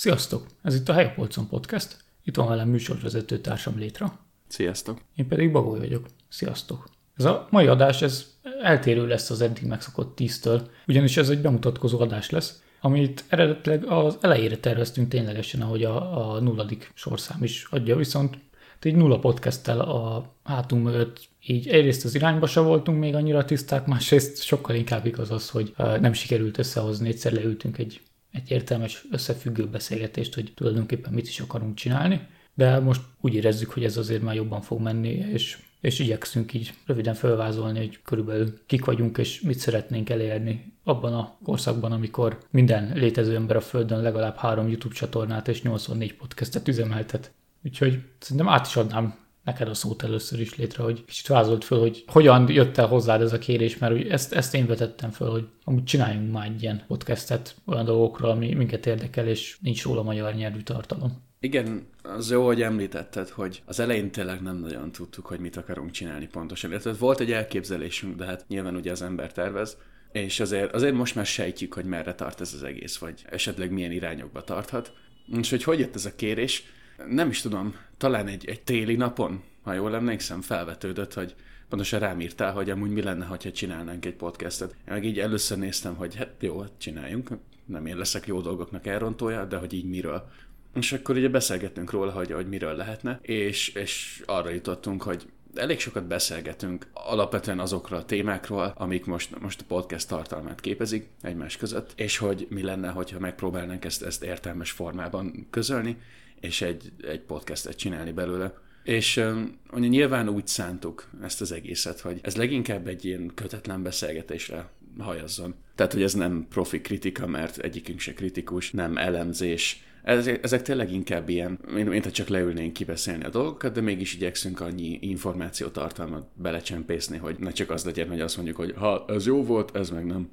Sziasztok! Ez itt a Helyapolcon Podcast. Itt van velem műsorvezető társam Létra. Sziasztok! Én pedig Bagoly vagyok. Sziasztok! Ez a mai adás, ez eltérő lesz az eddig megszokott tíztől, ugyanis ez egy bemutatkozó adás lesz, amit eredetileg az elejére terveztünk ténylegesen, ahogy a, a nulladik sorszám is adja, viszont egy nulla podcasttel a hátunk mögött így egyrészt az irányba se voltunk még annyira tiszták, másrészt sokkal inkább igaz az, hogy nem sikerült összehozni, egyszer leültünk egy egy értelmes, összefüggő beszélgetést, hogy tulajdonképpen mit is akarunk csinálni, de most úgy érezzük, hogy ez azért már jobban fog menni, és, és igyekszünk így röviden felvázolni, hogy körülbelül kik vagyunk, és mit szeretnénk elérni abban a korszakban, amikor minden létező ember a Földön legalább három YouTube csatornát és 84 podcastet üzemeltet. Úgyhogy szerintem át is adnám neked a szót először is létre, hogy kicsit vázolt föl, hogy hogyan jött el hozzád ez a kérés, mert úgy ezt, ezt én vetettem föl, hogy amúgy csináljunk már egy ilyen podcastet olyan dolgokról, ami minket érdekel, és nincs róla magyar nyelvű tartalom. Igen, az jó, hogy említetted, hogy az elején tényleg nem nagyon tudtuk, hogy mit akarunk csinálni pontosan. Illetve volt egy elképzelésünk, de hát nyilván ugye az ember tervez, és azért, azért most már sejtjük, hogy merre tart ez az egész, vagy esetleg milyen irányokba tarthat. És hogy hogy jött ez a kérés, nem is tudom, talán egy, egy téli napon, ha jól emlékszem, felvetődött, hogy pontosan rám írtál, hogy amúgy mi lenne, ha csinálnánk egy podcastet. Én meg így először néztem, hogy hát jó, hát csináljunk, nem én leszek jó dolgoknak elrontója, de hogy így miről. És akkor ugye beszélgettünk róla, hogy, hogy miről lehetne, és, és arra jutottunk, hogy elég sokat beszélgetünk alapvetően azokról a témákról, amik most, most a podcast tartalmát képezik egymás között, és hogy mi lenne, hogyha megpróbálnánk ezt, ezt értelmes formában közölni, és egy, egy podcastet csinálni belőle. És um, nyilván úgy szántuk ezt az egészet, hogy ez leginkább egy ilyen kötetlen beszélgetésre hajazzon. Tehát, hogy ez nem profi kritika, mert egyikünk se kritikus, nem elemzés, ezek, ezek tényleg inkább ilyen, mint ha csak leülnénk kibeszélni a dolgokat, de mégis igyekszünk annyi információtartalmat belecsempészni, hogy ne csak az legyen, hogy azt mondjuk, hogy ha ez jó volt, ez meg nem.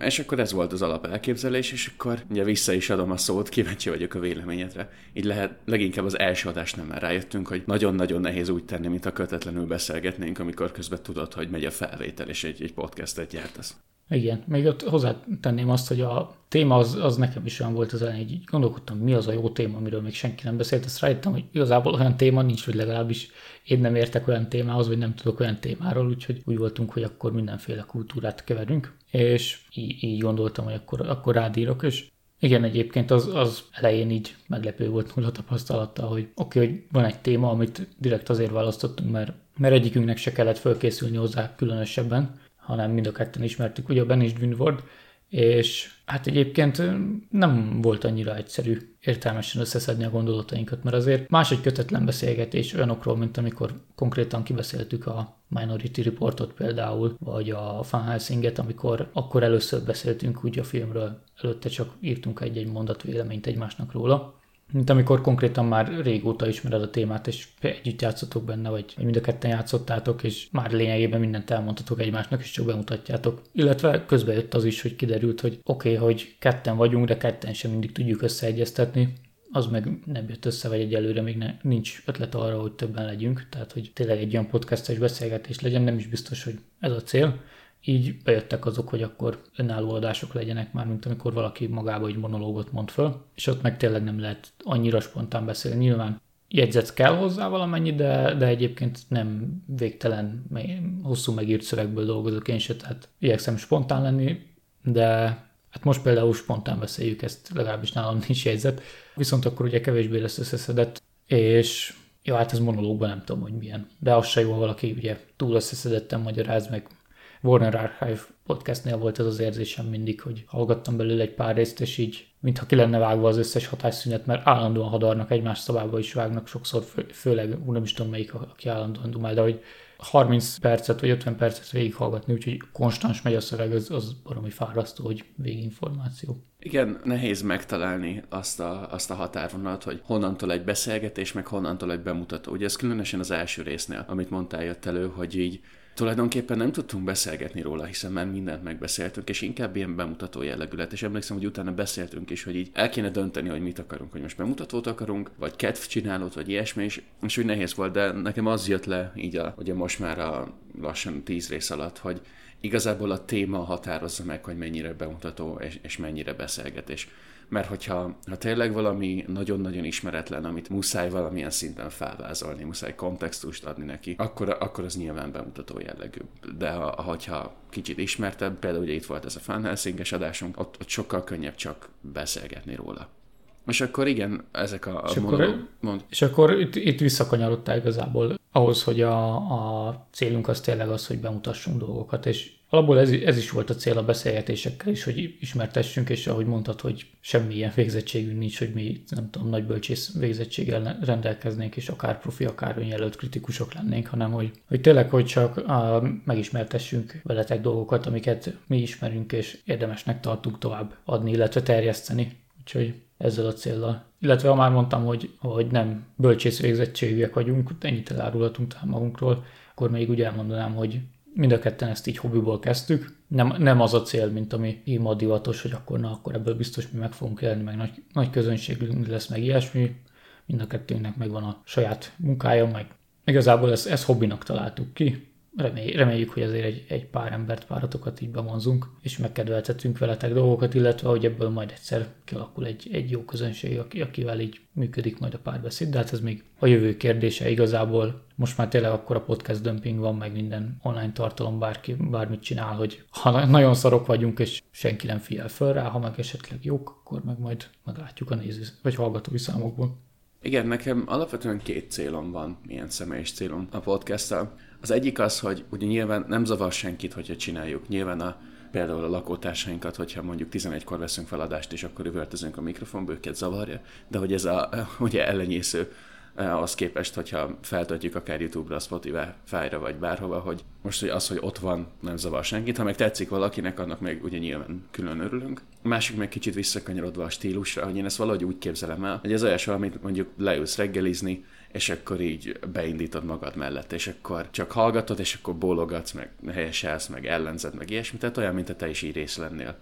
És akkor ez volt az alap elképzelés, és akkor ugye vissza is adom a szót, kíváncsi vagyok a véleményedre. Így lehet, leginkább az első nem már rájöttünk, hogy nagyon-nagyon nehéz úgy tenni, mint a kötetlenül beszélgetnénk, amikor közben tudod, hogy megy a felvétel, és egy, egy podcastet gyártasz. Igen, még ott hozzátenném azt, hogy a téma az, az nekem is olyan volt az elején, így gondolkodtam, mi az a jó téma, amiről még senki nem beszélt, azt rájöttem, hogy igazából olyan téma nincs, hogy legalábbis én nem értek olyan témához, vagy nem tudok olyan témáról, úgyhogy úgy voltunk, hogy akkor mindenféle kultúrát keverünk, és így, így gondoltam, hogy akkor, akkor rádírok, és igen, egyébként az, az elején így meglepő volt nulla tapasztalata, hogy oké, okay, hogy van egy téma, amit direkt azért választottunk, mert, mert egyikünknek se kellett fölkészülni hozzá különösebben, hanem mind a ketten ismertük, ugye a Ben is Dwinward, és hát egyébként nem volt annyira egyszerű értelmesen összeszedni a gondolatainkat, mert azért más egy kötetlen beszélgetés olyanokról, mint amikor konkrétan kibeszéltük a Minority Reportot például, vagy a Van Helsinget, amikor akkor először beszéltünk úgy a filmről, előtte csak írtunk egy-egy mondat véleményt egymásnak róla mint amikor konkrétan már régóta ismered a témát, és együtt játszotok benne, vagy mind a ketten játszottátok, és már lényegében mindent elmondhatok egymásnak, és csak bemutatjátok. Illetve közben jött az is, hogy kiderült, hogy oké, okay, hogy ketten vagyunk, de ketten sem mindig tudjuk összeegyeztetni, az meg nem jött össze, vagy egyelőre még ne, nincs ötlet arra, hogy többen legyünk, tehát hogy tényleg egy olyan podcastes beszélgetés legyen, nem is biztos, hogy ez a cél így bejöttek azok, hogy akkor önálló adások legyenek már, mint amikor valaki magába egy monológot mond föl, és ott meg tényleg nem lehet annyira spontán beszélni. Nyilván jegyzet kell hozzá valamennyi, de, de egyébként nem végtelen, hosszú megírt szövegből dolgozok én se, tehát igyekszem spontán lenni, de hát most például spontán beszéljük ezt, legalábbis nálam nincs jegyzet, viszont akkor ugye kevésbé lesz összeszedett, és jó, hát ez monológban nem tudom, hogy milyen, de az se jó, valaki ugye túl összeszedetten magyaráz, meg Warner Archive podcastnél volt ez az érzésem mindig, hogy hallgattam belőle egy pár részt, és így mintha ki lenne vágva az összes hatásszünet, mert állandóan hadarnak, egymás szabába is vágnak sokszor, fő, főleg, nem is tudom melyik, aki állandóan dumál, de hogy 30 percet vagy 50 percet végighallgatni, úgyhogy konstans megy a szöveg, az, az baromi fárasztó, hogy véginformáció. Igen, nehéz megtalálni azt a, azt a határvonalat, hogy honnantól egy beszélgetés, meg honnantól egy bemutató. Ugye ez különösen az első résznél, amit mondtál jött elő, hogy így tulajdonképpen nem tudtunk beszélgetni róla, hiszen már mindent megbeszéltünk, és inkább ilyen bemutató jellegű lett. És emlékszem, hogy utána beszéltünk is, hogy így el kéne dönteni, hogy mit akarunk, hogy most bemutatót akarunk, vagy kedvcsinálót, vagy ilyesmi, és, és úgy nehéz volt, de nekem az jött le így a, ugye most már a lassan tíz rész alatt, hogy igazából a téma határozza meg, hogy mennyire bemutató és, és mennyire beszélgetés mert hogyha ha tényleg valami nagyon-nagyon ismeretlen, amit muszáj valamilyen szinten felvázolni, muszáj kontextust adni neki, akkor, akkor az nyilván bemutató jellegű. De ha, hogyha kicsit ismertebb, például ugye itt volt ez a Fan Helsinges adásunk, ott, ott sokkal könnyebb csak beszélgetni róla. És akkor igen, ezek a, és monológ... Akkor, mond... És akkor itt, itt visszakanyarodtál igazából ahhoz, hogy a, a célunk az tényleg az, hogy bemutassunk dolgokat, és alapból ez, ez is volt a cél a beszélgetésekkel is, hogy ismertessünk, és ahogy mondtad, hogy semmilyen végzettségünk nincs, hogy mi nem tudom, nagy bölcsész végzettséggel rendelkeznénk, és akár profi, akár önjelölt kritikusok lennénk, hanem hogy, hogy tényleg, hogy csak uh, megismertessünk veletek dolgokat, amiket mi ismerünk, és érdemesnek tartunk tovább adni, illetve terjeszteni. Úgyhogy ezzel a célral. Illetve ha már mondtam, hogy, hogy nem bölcsész végzettségűek vagyunk, ennyit elárulhatunk magunkról, akkor még úgy elmondanám, hogy mind a ketten ezt így hobbiból kezdtük. Nem, nem az a cél, mint ami ma divatos, hogy akkor na, akkor ebből biztos mi meg fogunk élni, meg nagy, nagy közönségünk lesz, meg ilyesmi. Mind a kettőnknek megvan a saját munkája, meg igazából ezt, ezt hobbinak találtuk ki remély, reméljük, hogy azért egy, egy pár embert, páratokat így bevonzunk, és megkedveltetünk veletek dolgokat, illetve hogy ebből majd egyszer kialakul egy, egy jó közönség, akivel így működik majd a párbeszéd, de hát ez még a jövő kérdése igazából. Most már tényleg akkor a podcast dumping van, meg minden online tartalom, bárki bármit csinál, hogy ha nagyon szarok vagyunk, és senki nem figyel föl rá, ha meg esetleg jók, akkor meg majd meglátjuk a néző vagy hallgatói számokból. Igen, nekem alapvetően két célom van, milyen személyes célom a podcasttel. Az egyik az, hogy ugye nyilván nem zavar senkit, hogyha csináljuk. Nyilván a, például a lakótársainkat, hogyha mondjuk 11-kor veszünk feladást, és akkor üvöltözünk a mikrofonba, őket zavarja, de hogy ez a ugye ellenyésző az képest, hogyha feltöltjük akár YouTube-ra, Spotify-ra, vagy bárhova, hogy most hogy az, hogy ott van, nem zavar senkit. Ha meg tetszik valakinek, annak meg ugye nyilván külön örülünk. A másik meg kicsit visszakanyarodva a stílusra, hogy én ezt valahogy úgy képzelem el, hogy ez olyas, amit mondjuk leülsz reggelizni, és akkor így beindítod magad mellett, és akkor csak hallgatod, és akkor bólogatsz, meg helyeselsz, meg ellenzed, meg ilyesmi, tehát olyan, mint te is így rész lennél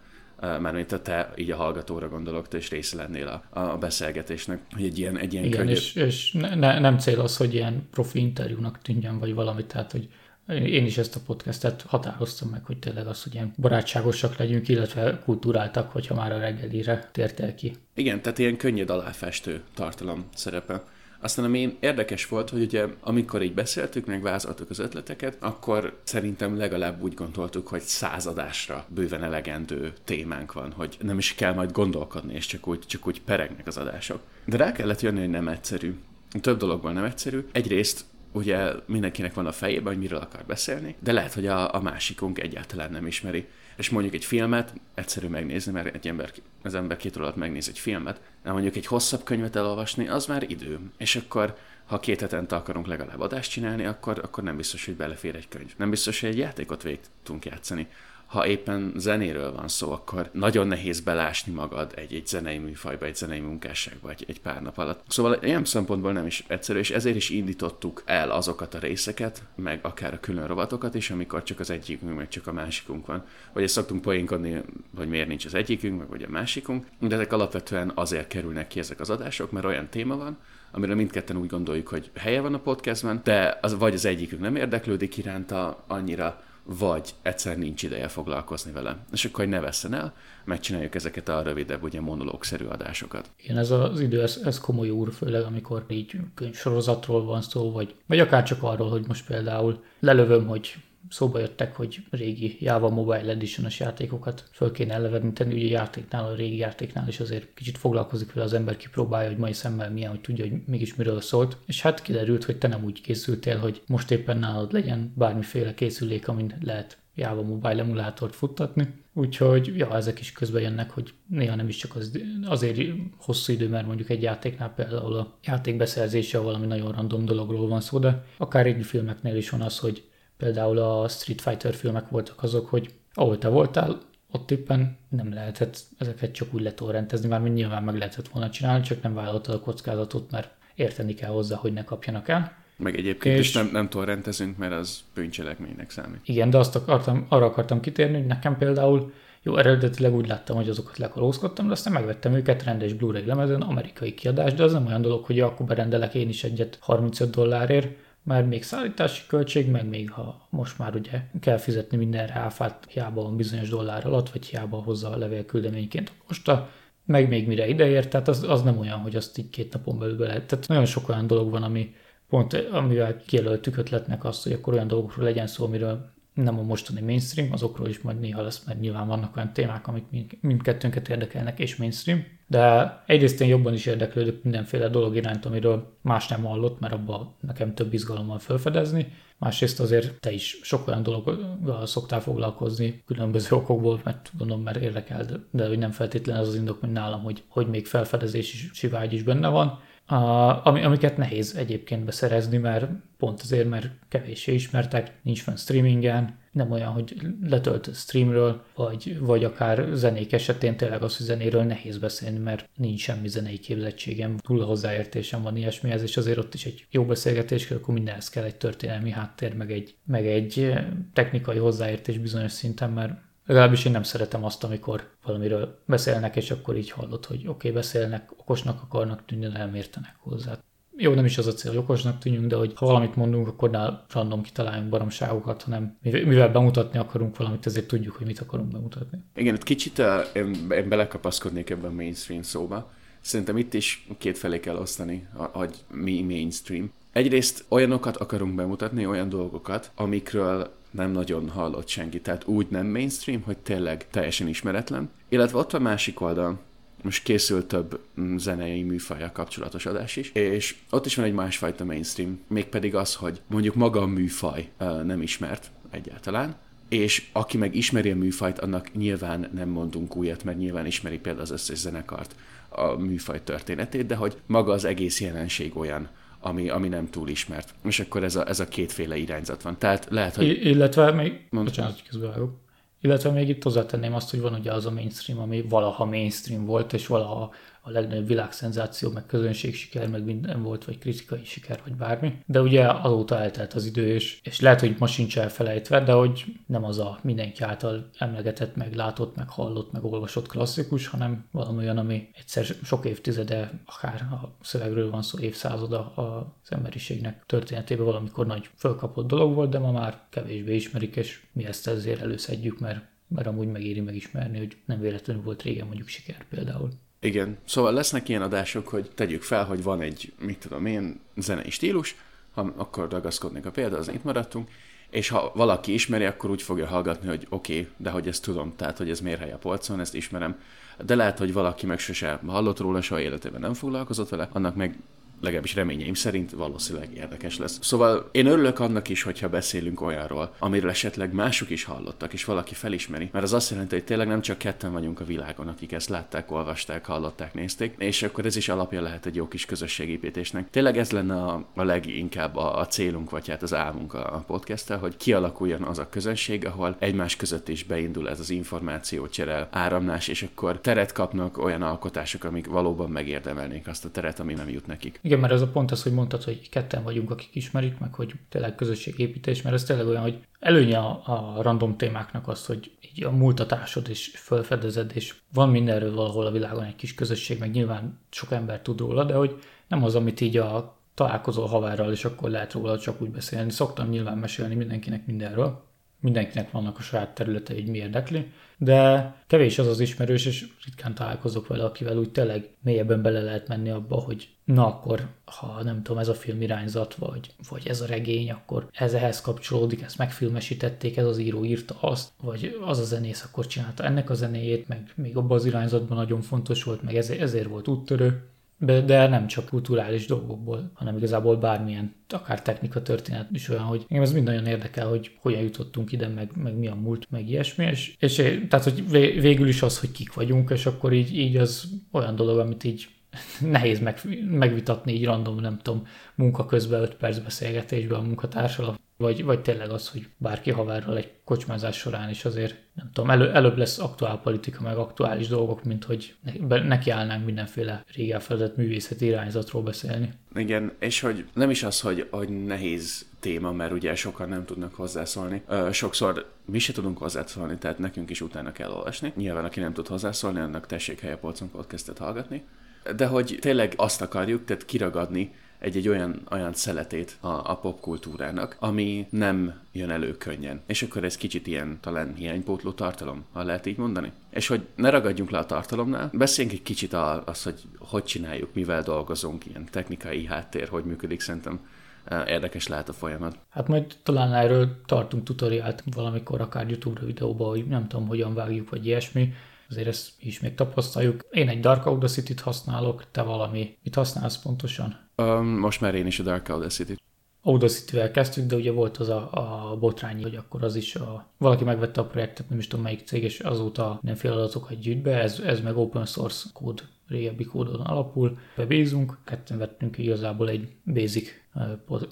mármint a te, így a hallgatóra gondolok, te is része lennél a, a beszélgetésnek, hogy egy ilyen, egy ilyen Igen, könnyed... és, és ne, nem cél az, hogy ilyen profi interjúnak tűnjön, vagy valami, tehát, hogy én is ezt a podcastet határoztam meg, hogy tényleg az, hogy ilyen barátságosak legyünk, illetve kultúráltak, hogyha már a reggelire tértél ki. Igen, tehát ilyen könnyed aláfestő tartalom szerepe. Aztán ami érdekes volt, hogy ugye amikor így beszéltük, meg vázoltuk az ötleteket, akkor szerintem legalább úgy gondoltuk, hogy századásra bőven elegendő témánk van, hogy nem is kell majd gondolkodni, és csak úgy, csak úgy peregnek az adások. De rá kellett jönni, hogy nem egyszerű. Több dologból nem egyszerű. Egyrészt ugye mindenkinek van a fejében, hogy miről akar beszélni, de lehet, hogy a, a másikunk egyáltalán nem ismeri és mondjuk egy filmet egyszerű megnézni, mert egy ember, az ember két alatt megnéz egy filmet, de mondjuk egy hosszabb könyvet elolvasni, az már idő. És akkor ha két hetente akarunk legalább adást csinálni, akkor, akkor nem biztos, hogy belefér egy könyv. Nem biztos, hogy egy játékot végig tudunk játszani ha éppen zenéről van szó, akkor nagyon nehéz belásni magad egy, egy zenei műfajba, egy zenei munkásságba egy, egy pár nap alatt. Szóval ilyen szempontból nem is egyszerű, és ezért is indítottuk el azokat a részeket, meg akár a külön rovatokat is, amikor csak az egyikünk, meg csak a másikunk van. Vagy ezt szoktunk poénkodni, hogy miért nincs az egyikünk, meg vagy a másikunk, de ezek alapvetően azért kerülnek ki ezek az adások, mert olyan téma van, amire mindketten úgy gondoljuk, hogy helye van a podcastben, de az, vagy az egyikünk nem érdeklődik iránta annyira, vagy egyszer nincs ideje foglalkozni vele. És akkor, hogy ne vesszen el, megcsináljuk ezeket a rövidebb, ugye monológszerű adásokat. Igen, ez az idő, ez, ez komoly úr, főleg amikor így könyvsorozatról van szó, vagy, vagy akár csak arról, hogy most például lelövöm, hogy szóba jöttek, hogy régi Java Mobile Edition-os játékokat föl kéne eleveníteni, ugye játéknál, a régi játéknál is azért kicsit foglalkozik vele az ember, kipróbálja, hogy mai szemmel milyen, hogy tudja, hogy mégis miről szólt. És hát kiderült, hogy te nem úgy készültél, hogy most éppen nálad legyen bármiféle készülék, amin lehet Java Mobile emulátort futtatni, Úgyhogy ja, ezek is közben jönnek, hogy néha nem is csak az, azért hosszú idő, mert mondjuk egy játéknál például a játék beszerzése valami nagyon random dologról van szó, de akár régi filmeknél is van az, hogy például a Street Fighter filmek voltak azok, hogy ahol te voltál, ott éppen nem lehetett ezeket csak úgy letorrentezni, már nyilván meg lehetett volna csinálni, csak nem vállalta a kockázatot, mert érteni kell hozzá, hogy ne kapjanak el. Meg egyébként és is nem, nem torrentezünk, mert az bűncselekménynek számít. Igen, de azt akartam, arra akartam kitérni, hogy nekem például jó, eredetileg úgy láttam, hogy azokat lekalózkodtam, de aztán megvettem őket rendes Blu-ray lemezen, amerikai kiadás, de az nem olyan dolog, hogy akkor berendelek én is egyet 35 dollárért, mert még szállítási költség, meg még ha most már ugye kell fizetni mindenre áfát, hiába van bizonyos dollár alatt, vagy hiába hozza a levélküldeményként a posta, meg még mire ideért, tehát az, az nem olyan, hogy azt így két napon belül be lehet. Tehát nagyon sok olyan dolog van, ami pont amivel kijelöltük ötletnek azt, hogy akkor olyan dolgokról legyen szó, amiről nem a mostani mainstream, azokról is majd néha lesz, mert nyilván vannak olyan témák, amik mind, mindkettőnket érdekelnek, és mainstream. De egyrészt én jobban is érdeklődök mindenféle dolog iránt, amiről más nem hallott, mert abban nekem több izgalom van felfedezni. Másrészt azért te is sok olyan dologgal szoktál foglalkozni különböző okokból, mert gondolom, mert érdekel, de, de hogy nem feltétlenül az az indok, mint nálam, hogy, hogy még felfedezési vágy is benne van a, ami, amiket nehéz egyébként beszerezni, mert pont azért, mert kevéssé ismertek, nincs fenn streamingen, nem olyan, hogy letölt streamről, vagy, vagy akár zenék esetén tényleg az, hogy zenéről nehéz beszélni, mert nincs semmi zenei képzettségem, túl hozzáértésem van ilyesmihez, és azért ott is egy jó beszélgetés, akkor mindenhez kell egy történelmi háttér, meg egy, meg egy technikai hozzáértés bizonyos szinten, mert Legalábbis én nem szeretem azt, amikor valamiről beszélnek, és akkor így hallod, hogy oké, okay, beszélnek, okosnak akarnak tűnni, de nem értenek hozzá. Jó, nem is az a cél, hogy okosnak tűnjünk, de hogy ha valamit mondunk, akkor ne random kitaláljunk baromságokat, hanem mivel bemutatni akarunk valamit, ezért tudjuk, hogy mit akarunk bemutatni. Igen, itt kicsit uh, én, én belekapaszkodnék ebben a mainstream szóba. Szerintem itt is két felé kell osztani, hogy mi mainstream. Egyrészt olyanokat akarunk bemutatni, olyan dolgokat, amikről nem nagyon hallott senki, tehát úgy nem mainstream, hogy tényleg teljesen ismeretlen. Illetve ott a másik oldal, most készült több mm, zenei műfajjal kapcsolatos adás is, és ott is van egy másfajta mainstream, mégpedig az, hogy mondjuk maga a műfaj nem ismert egyáltalán, és aki meg ismeri a műfajt, annak nyilván nem mondunk újat, mert nyilván ismeri például az összes zenekart, a műfaj történetét, de hogy maga az egész jelenség olyan, ami, ami nem túl ismert. És akkor ez a, ez a kétféle irányzat van. Tehát lehet, hogy... I- illetve még... Mondd. Bocsánat, hogy közbevágok. Illetve még itt hozzátenném azt, hogy van ugye az a mainstream, ami valaha mainstream volt, és valaha a legnagyobb világszenzáció, meg közönség siker, meg minden volt, vagy kritikai siker, vagy bármi. De ugye azóta eltelt az idő, és, és lehet, hogy most sincs elfelejtve, de hogy nem az a mindenki által emlegetett, meg látott, meg hallott, meg olvasott klasszikus, hanem valami olyan, ami egyszer sok évtizede, akár a szövegről van szó, évszázada az emberiségnek történetében valamikor nagy fölkapott dolog volt, de ma már kevésbé ismerik, és mi ezt ezért előszedjük, mert mert amúgy megéri megismerni, hogy nem véletlenül volt régen mondjuk siker például. Igen, szóval lesznek ilyen adások, hogy tegyük fel, hogy van egy, mit tudom én, zenei stílus, ha akkor ragaszkodnék a példa, az itt maradtunk, és ha valaki ismeri, akkor úgy fogja hallgatni, hogy oké, okay, de hogy ezt tudom, tehát hogy ez miért hely a polcon, ezt ismerem. De lehet, hogy valaki meg sose hallott róla, soha életében nem foglalkozott vele, annak meg legalábbis reményeim szerint valószínűleg érdekes lesz. Szóval én örülök annak is, hogyha beszélünk olyanról, amiről esetleg mások is hallottak, és valaki felismeri, mert az azt jelenti, hogy tényleg nem csak ketten vagyunk a világon, akik ezt látták, olvasták, hallották, nézték, és akkor ez is alapja lehet egy jó kis közösségépítésnek. Tényleg ez lenne a, a leginkább a, a célunk, vagy hát az álmunk a, a podcasttel, hogy kialakuljon az a közönség, ahol egymás között is beindul ez az információcsere, áramlás, és akkor teret kapnak olyan alkotások, amik valóban megérdemelnék azt a teret, ami nem jut nekik. Igen, mert ez a pont az, hogy mondtad, hogy ketten vagyunk, akik ismerik, meg hogy tényleg közösségépítés, mert ez tényleg olyan, hogy előnye a, a random témáknak az, hogy így a múltatásod és felfedezed, és van mindenről valahol a világon egy kis közösség, meg nyilván sok ember tud róla, de hogy nem az, amit így a találkozó havárral, és akkor lehet róla csak úgy beszélni. Szoktam nyilván mesélni mindenkinek mindenről, mindenkinek vannak a saját területe, hogy mi érdekli, de kevés az az ismerős, és ritkán találkozok vele, akivel úgy tényleg mélyebben bele lehet menni abba, hogy na akkor, ha nem tudom, ez a film irányzat, vagy, vagy ez a regény, akkor ez ehhez kapcsolódik, ezt megfilmesítették, ez az író írta azt, vagy az a zenész akkor csinálta ennek a zenéjét, meg még abban az irányzatban nagyon fontos volt, meg ezért, ezért volt úttörő. De, de nem csak kulturális dolgokból, hanem igazából bármilyen, akár technika történet is olyan, hogy engem ez mind nagyon érdekel, hogy hogyan jutottunk ide, meg, meg mi a múlt, meg ilyesmi, és, és tehát, hogy végül is az, hogy kik vagyunk, és akkor így, így az olyan dolog, amit így nehéz meg, megvitatni így random, nem tudom, munka közben 5 perc beszélgetésben a munkatársal, vagy, vagy tényleg az, hogy bárki haverral egy kocsmázás során is azért, nem tudom, elő, előbb lesz aktuál politika, meg aktuális dolgok, mint hogy ne, nekiállnánk mindenféle rég elfeledett művészeti irányzatról beszélni. Igen, és hogy nem is az, hogy, hogy nehéz téma, mert ugye sokan nem tudnak hozzászólni. Sokszor mi se tudunk hozzászólni, tehát nekünk is utána kell olvasni. Nyilván, aki nem tud hozzászólni, annak tessék helye Polcon podcastet hallgatni de hogy tényleg azt akarjuk, tehát kiragadni egy-egy olyan, olyan szeletét a, a popkultúrának, ami nem jön elő könnyen. És akkor ez kicsit ilyen talán hiánypótló tartalom, ha lehet így mondani. És hogy ne ragadjunk le a tartalomnál, beszéljünk egy kicsit az, hogy hogy csináljuk, mivel dolgozunk, ilyen technikai háttér, hogy működik, szerintem eh, érdekes lehet a folyamat. Hát majd talán erről tartunk tutoriált valamikor, akár YouTube videóba, hogy nem tudom, hogyan vágjuk, vagy ilyesmi azért ezt is még tapasztaljuk. Én egy Dark Audacity-t használok, te valami. Mit használsz pontosan? Um, most már én is a Dark Audacity-t. Audacity-vel kezdtük, de ugye volt az a, a botrányi, hogy akkor az is a, valaki megvette a projektet, nem is tudom melyik cég, és azóta nem fél adatokat gyűjt be, ez, ez meg open source kód, régebbi kódon alapul, bebízunk, ketten vettünk igazából egy basic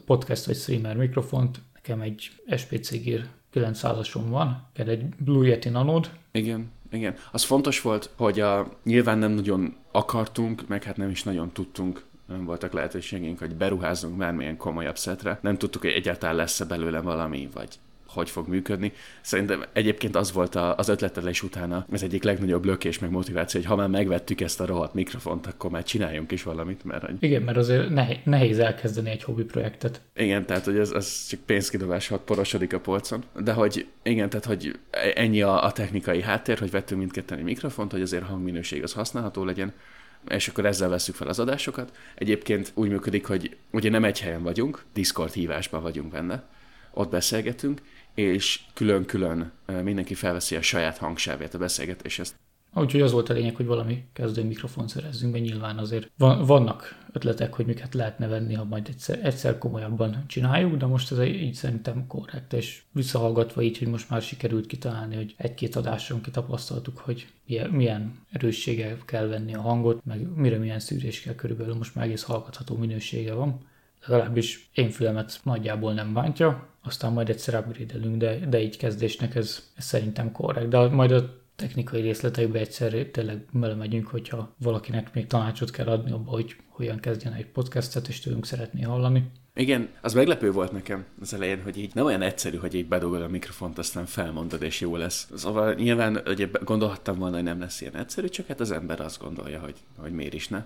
podcast vagy streamer mikrofont, nekem egy SPC Gear 900-ason van, egy Blue Yeti Nanod. Igen igen. Az fontos volt, hogy a, nyilván nem nagyon akartunk, meg hát nem is nagyon tudtunk nem voltak lehetőségeink, hogy beruházzunk bármilyen komolyabb szetre. Nem tudtuk, hogy egyáltalán lesz-e belőle valami, vagy hogy fog működni. Szerintem egyébként az volt az ötletelés utána az egyik legnagyobb lökés meg motiváció, hogy ha már megvettük ezt a rohadt mikrofont, akkor már csináljunk is valamit. Mert, hogy... Igen, mert azért nehéz elkezdeni egy hobbi projektet. Igen, tehát hogy ez, ez csak pénzkidobás, hat porosodik a polcon. De hogy igen, tehát hogy ennyi a, a technikai háttér, hogy vettünk mindketten egy mikrofont, hogy azért hangminőség az használható legyen és akkor ezzel veszük fel az adásokat. Egyébként úgy működik, hogy ugye nem egy helyen vagyunk, Discord hívásban vagyunk benne, ott beszélgetünk, és külön-külön mindenki felveszi a saját hangsávját a beszélgetéshez. Úgyhogy az volt a lényeg, hogy valami kezdő mikrofon szerezzünk be, nyilván azért van, vannak ötletek, hogy miket lehetne venni, ha majd egyszer, egyszer komolyabban csináljuk, de most ez így szerintem korrekt, és visszahallgatva így, hogy most már sikerült kitalálni, hogy egy-két adáson kitapasztaltuk, hogy milyen, milyen erősséggel kell venni a hangot, meg mire milyen szűrés kell körülbelül, most már egész hallgatható minősége van legalábbis én fülemet nagyjából nem bántja, aztán majd egyszer upgrade de, de így kezdésnek ez, ez szerintem korrekt. De majd a technikai részletekbe egyszer tényleg belemegyünk, hogyha valakinek még tanácsot kell adni abba, hogy hogyan kezdjen egy podcastet, és tőlünk szeretné hallani. Igen, az meglepő volt nekem az elején, hogy így nem olyan egyszerű, hogy így bedugod a mikrofont, aztán felmondod, és jó lesz. Szóval nyilván ugye gondolhattam volna, hogy nem lesz ilyen egyszerű, csak hát az ember azt gondolja, hogy, hogy miért is ne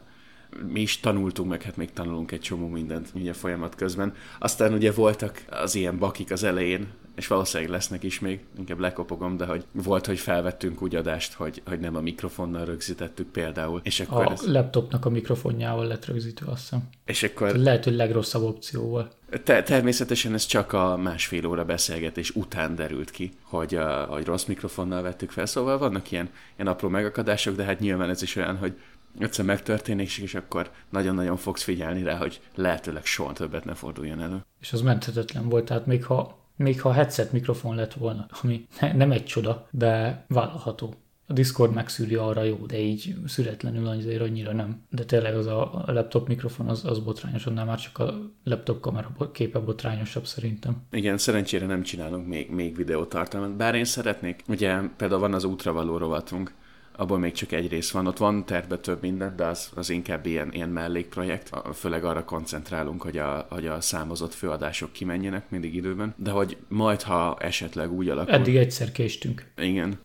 mi is tanultunk, meg hát még tanulunk egy csomó mindent ugye folyamat közben. Aztán ugye voltak az ilyen bakik az elején, és valószínűleg lesznek is még, inkább lekopogom, de hogy volt, hogy felvettünk úgy adást, hogy, hogy nem a mikrofonnal rögzítettük például. És akkor a ez... laptopnak a mikrofonjával lett rögzítve, azt hiszem. És akkor... Lehet, hogy legrosszabb opcióval. Te, természetesen ez csak a másfél óra beszélgetés után derült ki, hogy, a, hogy rossz mikrofonnal vettük fel, szóval vannak ilyen, ilyen apró megakadások, de hát nyilván ez is olyan, hogy egyszer megtörténik, és akkor nagyon-nagyon fogsz figyelni rá, hogy lehetőleg soha többet ne forduljon elő. És az menthetetlen volt, tehát még ha, még ha headset mikrofon lett volna, ami nem egy csoda, de vállalható. A Discord megszűri arra jó, de így szüretlenül azért annyira nem. De tényleg az a laptop mikrofon az, az botrányos, annál már csak a laptop kamera képe botrányosabb szerintem. Igen, szerencsére nem csinálunk még, még videótartalmat, bár én szeretnék. Ugye például van az útravaló rovatunk, abból még csak egy rész van. Ott van terve több minden, de az, az inkább ilyen, ilyen mellékprojekt. Főleg arra koncentrálunk, hogy a, hogy a számozott főadások kimenjenek mindig időben. De hogy majd, ha esetleg úgy alakul... Eddig egyszer késtünk. Igen.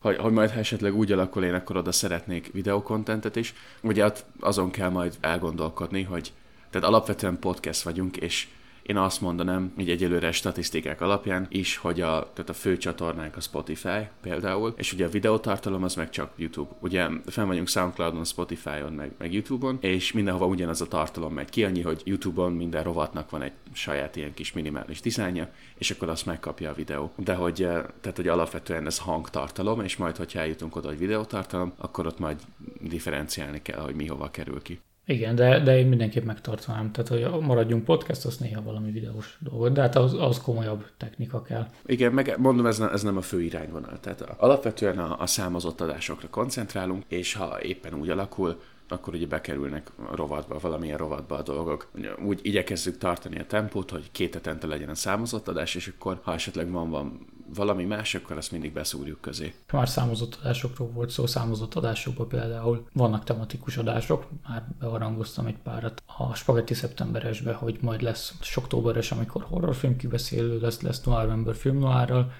Hogy, hogy majd, ha esetleg úgy alakul, én akkor oda szeretnék videokontentet is. Ugye azon kell majd elgondolkodni, hogy tehát alapvetően podcast vagyunk, és én azt mondanám, így egyelőre statisztikák alapján is, hogy a, tehát a fő csatornánk a Spotify például, és ugye a videótartalom az meg csak YouTube. Ugye fenn vagyunk Soundcloudon, Spotify-on, meg, meg YouTube-on, és mindenhova ugyanaz a tartalom megy ki, annyi, hogy YouTube-on minden rovatnak van egy saját ilyen kis minimális dizájnja, és akkor azt megkapja a videó. De hogy, eh, tehát, hogy alapvetően ez hangtartalom, és majd, hogyha eljutunk oda, hogy videótartalom, akkor ott majd differenciálni kell, hogy mi hova kerül ki. Igen, de, de én mindenképp megtartanám. Tehát, hogy maradjunk podcast, az néha valami videós dolgot, de hát az, az komolyabb technika kell. Igen, meg mondom, ez, ne, ez nem a fő irányvonal. Tehát alapvetően a, a számozott adásokra koncentrálunk, és ha éppen úgy alakul, akkor ugye bekerülnek a rovatba, valamilyen rovatba a dolgok. Úgy igyekezzük tartani a tempót, hogy két hetente legyen a számozott adás, és akkor ha esetleg van, van valami más, akkor azt mindig beszúrjuk közé. Már számozott adásokról volt szó, számozott adásokban például vannak tematikus adások, már beharangoztam egy párat a Spaghetti szeptemberesbe, hogy majd lesz októberes, amikor horrorfilm kibeszélő lesz, lesz Noir film noárral,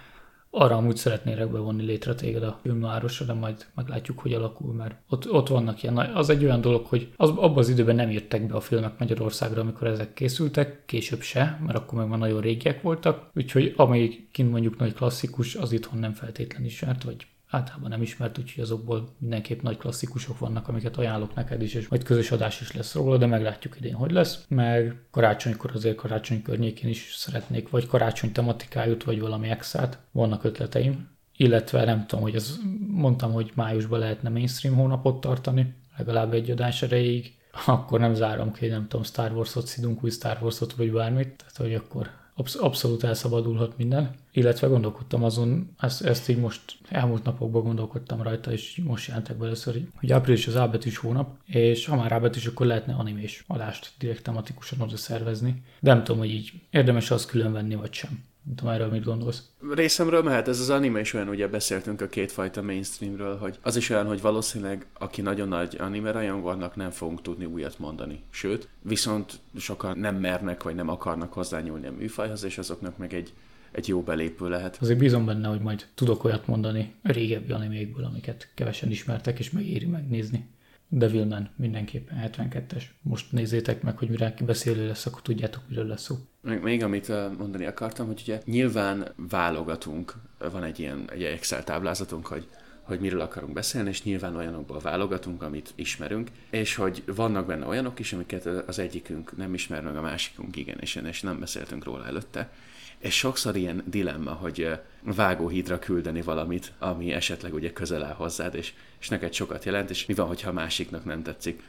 arra amúgy szeretnélek bevonni létre téged a filmvárosra, de majd meglátjuk, hogy alakul, mert ott, ott vannak ilyen, az egy olyan dolog, hogy az, abban az időben nem írtak be a filmek Magyarországra, amikor ezek készültek, később se, mert akkor meg már nagyon régiek voltak, úgyhogy amelyik kint mondjuk nagy klasszikus, az itthon nem feltétlen ismert, vagy általában nem ismert, úgyhogy azokból mindenképp nagy klasszikusok vannak, amiket ajánlok neked is, és majd közös adás is lesz róla, de meglátjuk idén, hogy lesz. Meg karácsonykor azért karácsony környékén is szeretnék, vagy karácsony tematikájút, vagy valami exát. Vannak ötleteim, illetve nem tudom, hogy ez, mondtam, hogy májusban lehetne mainstream hónapot tartani, legalább egy adás erejéig, akkor nem zárom ki, nem tudom, Star Wars-ot szidunk, új Star Wars-ot, vagy bármit, tehát hogy akkor absz- abszolút elszabadulhat minden. Illetve gondolkodtam azon, ezt, ezt így most elmúlt napokban gondolkodtam rajta, és most jelentek be először, hogy április az ábetűs hónap, és ha már ábetűs, akkor lehetne animés adást direkt tematikusan oda szervezni. De nem tudom, hogy így érdemes az külön venni, vagy sem. Nem tudom, erről mit gondolsz. Részemről mehet, ez az anime is olyan, ugye beszéltünk a kétfajta mainstreamről, hogy az is olyan, hogy valószínűleg aki nagyon nagy anime rajongó, annak nem fogunk tudni újat mondani. Sőt, viszont sokan nem mernek, vagy nem akarnak hozzányúlni a műfajhoz, és azoknak meg egy egy jó belépő lehet. Azért bízom benne, hogy majd tudok olyat mondani régebbi animékből, amiket kevesen ismertek, és megéri megnézni. Devilman mindenképpen 72-es. Most nézzétek meg, hogy mire beszélő lesz, akkor tudjátok, miről lesz szó. Még, még amit mondani akartam, hogy ugye nyilván válogatunk, van egy ilyen egy Excel táblázatunk, hogy hogy miről akarunk beszélni, és nyilván olyanokból válogatunk, amit ismerünk, és hogy vannak benne olyanok is, amiket az egyikünk nem ismer, meg a másikunk igen, és, és nem beszéltünk róla előtte. És sokszor ilyen dilemma, hogy vágóhídra küldeni valamit, ami esetleg ugye közel áll hozzád, és, és neked sokat jelent, és mi van, hogyha a másiknak nem tetszik.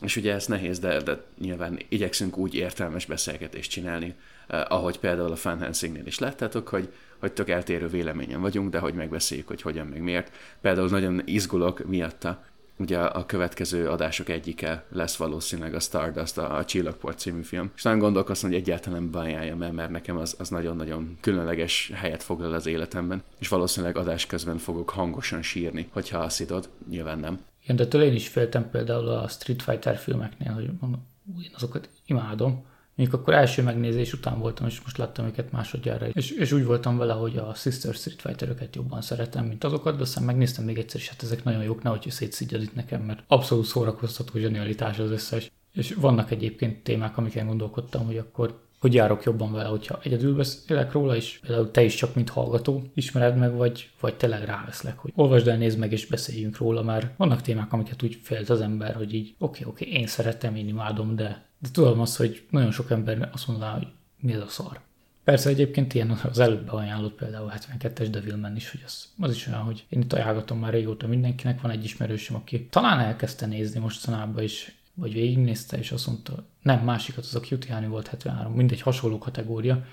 És ugye ez nehéz, de, de nyilván igyekszünk úgy értelmes beszélgetést csinálni, eh, ahogy például a Funhansingnél is láttátok, hogy, hogy tök eltérő véleményen vagyunk, de hogy megbeszéljük, hogy hogyan, meg miért. Például nagyon izgulok miatta, ugye a következő adások egyike lesz valószínűleg a Stardust, a, a Csillagport című film. És nagyon gondolkoztam, hogy egyáltalán bajálja el, mert nekem az, az nagyon-nagyon különleges helyet foglal az életemben, és valószínűleg adás közben fogok hangosan sírni, hogyha azt idod, nyilván nem. Igen, de tőle én is féltem például a Street Fighter filmeknél, hogy mondom, én azokat imádom, Mondjuk akkor első megnézés után voltam, és most láttam őket másodjára. És, és úgy voltam vele, hogy a Sister Street fighter jobban szeretem, mint azokat, de aztán megnéztem még egyszer, és hát ezek nagyon jók, nehogy szétszígyad itt nekem, mert abszolút szórakoztató zsenialitás az összes. És vannak egyébként témák, amiken gondolkodtam, hogy akkor hogy járok jobban vele, hogyha egyedül beszélek róla, és például te is csak mint hallgató ismered meg, vagy, vagy tényleg ráveszlek, hogy olvasd el, nézd meg, és beszéljünk róla, mert vannak témák, amiket úgy félt az ember, hogy így oké, okay, oké, okay, én szeretem, én imádom, de, de tudom azt, hogy nagyon sok ember azt mondaná, hogy mi ez a szar. Persze egyébként ilyen az előbb ajánlott például 72-es Devilman is, hogy az, az is olyan, hogy én itt ajánlgatom már régóta mindenkinek, van egy ismerősöm, aki talán elkezdte nézni mostanában is, vagy végignézte, és azt mondta, nem, másikat, az a Cutie volt 73, mindegy hasonló kategória,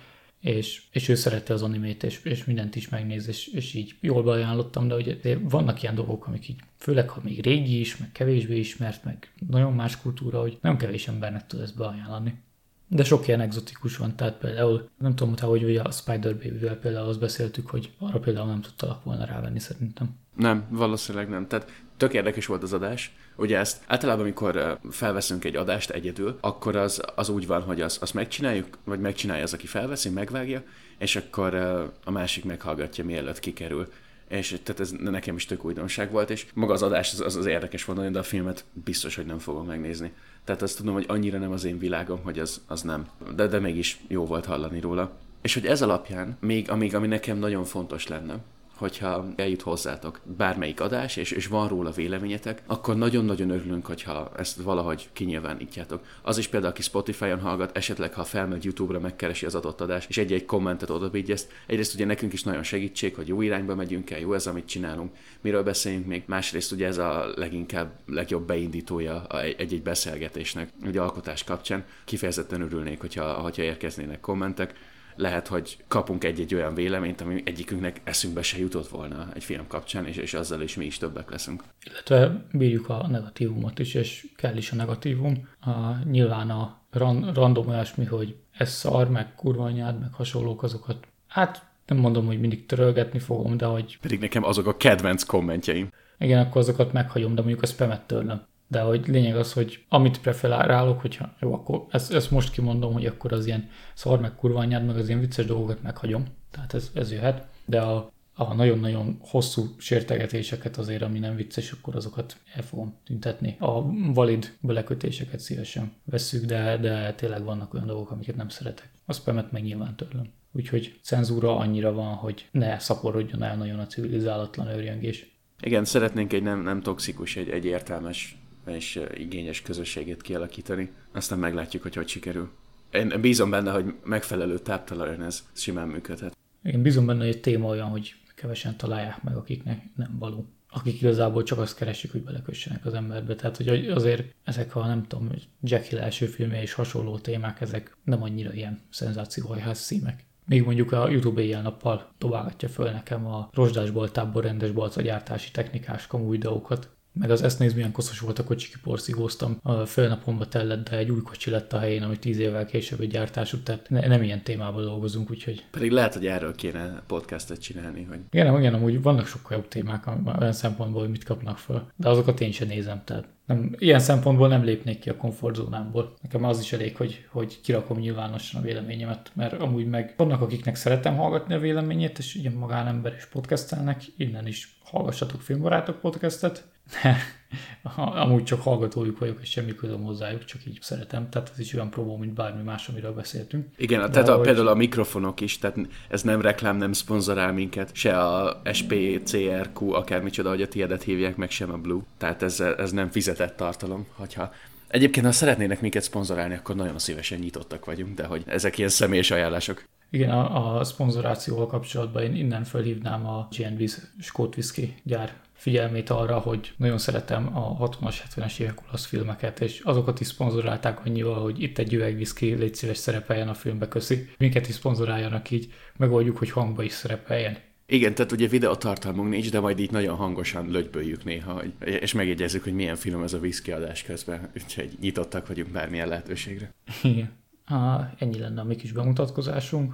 és, és ő szerette az animét, és, és mindent is megnéz, és, és így jól beajánlottam, de ugye vannak ilyen dolgok, amik így, főleg ha még régi is, meg kevésbé ismert, meg nagyon más kultúra, hogy nem kevés embernek tud ezt beajánlani. De sok ilyen exotikus van, tehát például nem tudom, hogy ugye a Spider Baby-vel például azt beszéltük, hogy arra például nem tudtalak volna rávenni szerintem. Nem, valószínűleg nem. Tehát tök érdekes volt az adás. Ugye ezt általában, amikor felveszünk egy adást egyedül, akkor az, az úgy van, hogy azt az megcsináljuk, vagy megcsinálja az, aki felveszi, megvágja, és akkor a másik meghallgatja, mielőtt kikerül. És tehát ez nekem is tök újdonság volt, és maga az adás az, az, az érdekes volt, de a filmet biztos, hogy nem fogom megnézni. Tehát azt tudom, hogy annyira nem az én világom, hogy az, az nem. De, de mégis jó volt hallani róla. És hogy ez alapján, még, amíg, ami nekem nagyon fontos lenne, hogyha eljut hozzátok bármelyik adás, és, és van róla véleményetek, akkor nagyon-nagyon örülünk, hogyha ezt valahogy kinyilvánítjátok. Az is például, aki Spotify-on hallgat, esetleg ha felmegy YouTube-ra, megkeresi az adott adást, és egy-egy kommentet odabigyeszt. Egyrészt ugye nekünk is nagyon segítség, hogy jó irányba megyünk el, jó ez, amit csinálunk, miről beszéljünk még. Másrészt ugye ez a leginkább, legjobb beindítója egy-egy beszélgetésnek, ugye alkotás kapcsán. Kifejezetten örülnék, hogyha, hogyha érkeznének kommentek lehet, hogy kapunk egy-egy olyan véleményt, ami egyikünknek eszünkbe se jutott volna egy film kapcsán, és, és azzal is mi is többek leszünk. Illetve bírjuk a negatívumot is, és kell is a negatívum. A, nyilván a ran, random olyasmi, hogy ez szar, meg kurva anyád, meg hasonlók, azokat hát nem mondom, hogy mindig törölgetni fogom, de hogy... Pedig nekem azok a kedvenc kommentjeim. Igen, akkor azokat meghagyom, de mondjuk a spamet tőlem de hogy lényeg az, hogy amit preferálok, hogyha jó, akkor ezt, ezt most kimondom, hogy akkor az ilyen szar meg kurva anyád, meg az ilyen vicces dolgokat meghagyom, tehát ez, ez jöhet, de a, a nagyon-nagyon hosszú sértegetéseket azért, ami nem vicces, akkor azokat el fogom tüntetni. A valid belekötéseket szívesen vesszük, de, de tényleg vannak olyan dolgok, amiket nem szeretek. A spamet meg nyilván tőlem. Úgyhogy cenzúra annyira van, hogy ne szaporodjon el nagyon a civilizálatlan őrjöngés. Igen, szeretnénk egy nem, nem toxikus, egy, egy értelmes és igényes közösségét kialakítani. Aztán meglátjuk, hogy hogy sikerül. Én bízom benne, hogy megfelelő táptalajon ez simán működhet. Én bízom benne, hogy a téma olyan, hogy kevesen találják meg, akiknek nem való. Akik igazából csak azt keresik, hogy belekössenek az emberbe. Tehát, hogy azért ezek a, nem tudom, Jackie első filmje és hasonló témák, ezek nem annyira ilyen szenzációhajház szímek. Még mondjuk a YouTube éjjel-nappal dobálgatja föl nekem a rozsdásboltából rendes balcagyártási technikás kamu videókat, meg az ezt néz, milyen koszos volt a kocsi, kiporszigóztam. A félnapomba tellett, de egy új kocsi lett a helyén, ami tíz évvel később egy gyártású, tehát ne, nem ilyen témában dolgozunk, úgyhogy... Pedig lehet, hogy erről kéne podcastet csinálni, hogy... Igen, igen, amúgy vannak sokkal jobb témák olyan szempontból, hogy mit kapnak fel, de azokat én sem nézem, tehát nem, ilyen szempontból nem lépnék ki a komfortzónámból. Nekem az is elég, hogy, hogy kirakom nyilvánosan a véleményemet, mert amúgy meg vannak, akiknek szeretem hallgatni a véleményét, és ugye magánember is podcastelnek, innen is hallgassatok filmbarátok podcastet, amúgy csak hallgatójuk vagyok, és semmi közöm hozzájuk, csak így szeretem. Tehát ez is olyan próbó, mint bármi más, amiről beszéltünk. Igen, De tehát a, hogy... például a mikrofonok is, tehát ez nem reklám, nem szponzorál minket, se a SP, CRQ, akármicsoda, hogy a tiédet hívják, meg sem a Blue. Tehát ez, ez nem fizetett tartalom, hogyha Egyébként, ha szeretnének minket szponzorálni, akkor nagyon szívesen nyitottak vagyunk, de hogy ezek ilyen személyes ajánlások. Igen, a, a szponzorációval kapcsolatban én innen felhívnám a GNB Scott Whisky gyár figyelmét arra, hogy nagyon szeretem a 60-as, 70-es évek olasz filmeket, és azokat is szponzorálták annyival, hogy itt egy üveg viszki, légy szíves szerepeljen a filmbe, köszi. Minket is szponzoráljanak így, megoldjuk, hogy hangba is szerepeljen. Igen, tehát ugye videotartalmunk nincs, de majd így nagyon hangosan lögyböljük néha, és megjegyezzük, hogy milyen film ez a whisky adás közben, úgyhogy nyitottak vagyunk bármilyen lehetőségre. Igen. Ah, ennyi lenne a mi kis bemutatkozásunk.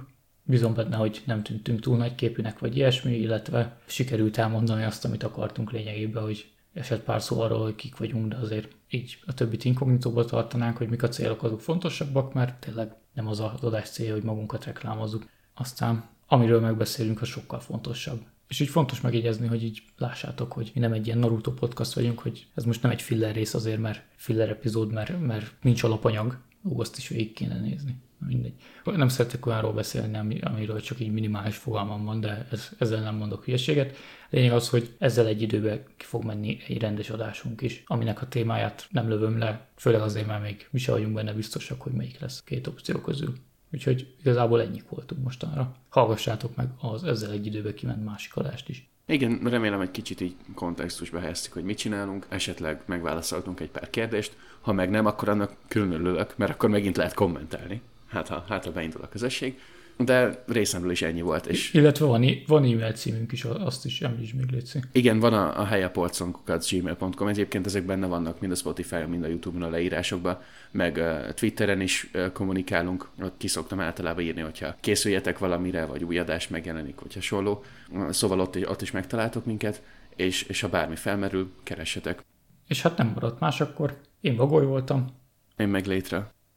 Bízom benne, hogy nem tűntünk túl nagy képűnek, vagy ilyesmi, illetve sikerült elmondani azt, amit akartunk lényegében, hogy esett pár szó arról, hogy kik vagyunk, de azért így a többit inkognitóba tartanánk, hogy mik a célok azok fontosabbak, mert tényleg nem az az adás célja, hogy magunkat reklámozzuk. Aztán amiről megbeszélünk, az sokkal fontosabb. És így fontos megjegyezni, hogy így lássátok, hogy mi nem egy ilyen Naruto podcast vagyunk, hogy ez most nem egy filler rész azért, mert filler epizód, mert, mert nincs alapanyag. Ó, azt is végig kéne nézni mindegy. Nem szeretek olyanról beszélni, amiről csak így minimális fogalmam van, de ez, ezzel nem mondok hülyeséget. Lényeg az, hogy ezzel egy időben ki fog menni egy rendes adásunk is, aminek a témáját nem lövöm le, főleg azért, mert még mi se vagyunk benne biztosak, hogy melyik lesz két opció közül. Úgyhogy igazából ennyik voltunk mostanra. Hallgassátok meg az ezzel egy időben kiment másik adást is. Igen, remélem egy kicsit így kontextusba helyeztük, hogy mit csinálunk, esetleg megválaszoltunk egy pár kérdést, ha meg nem, akkor annak külön mert akkor megint lehet kommentálni hát ha, hát ha beindul a közösség. De részemről is ennyi volt. És... Illetve van, van e-mail címünk is, azt is említs még létszik. Igen, van a, a helyapolconkukat gmail.com, egyébként ezek benne vannak mind a Spotify-on, mind a YouTube-on a leírásokban, meg uh, Twitteren is uh, kommunikálunk, ott ki szoktam általában írni, hogyha készüljetek valamire, vagy új adás megjelenik, vagy hasonló. Szóval ott, ott is megtaláltok minket, és, és ha bármi felmerül, keressetek. És hát nem maradt más, akkor én Bagoly voltam. Én meg létre.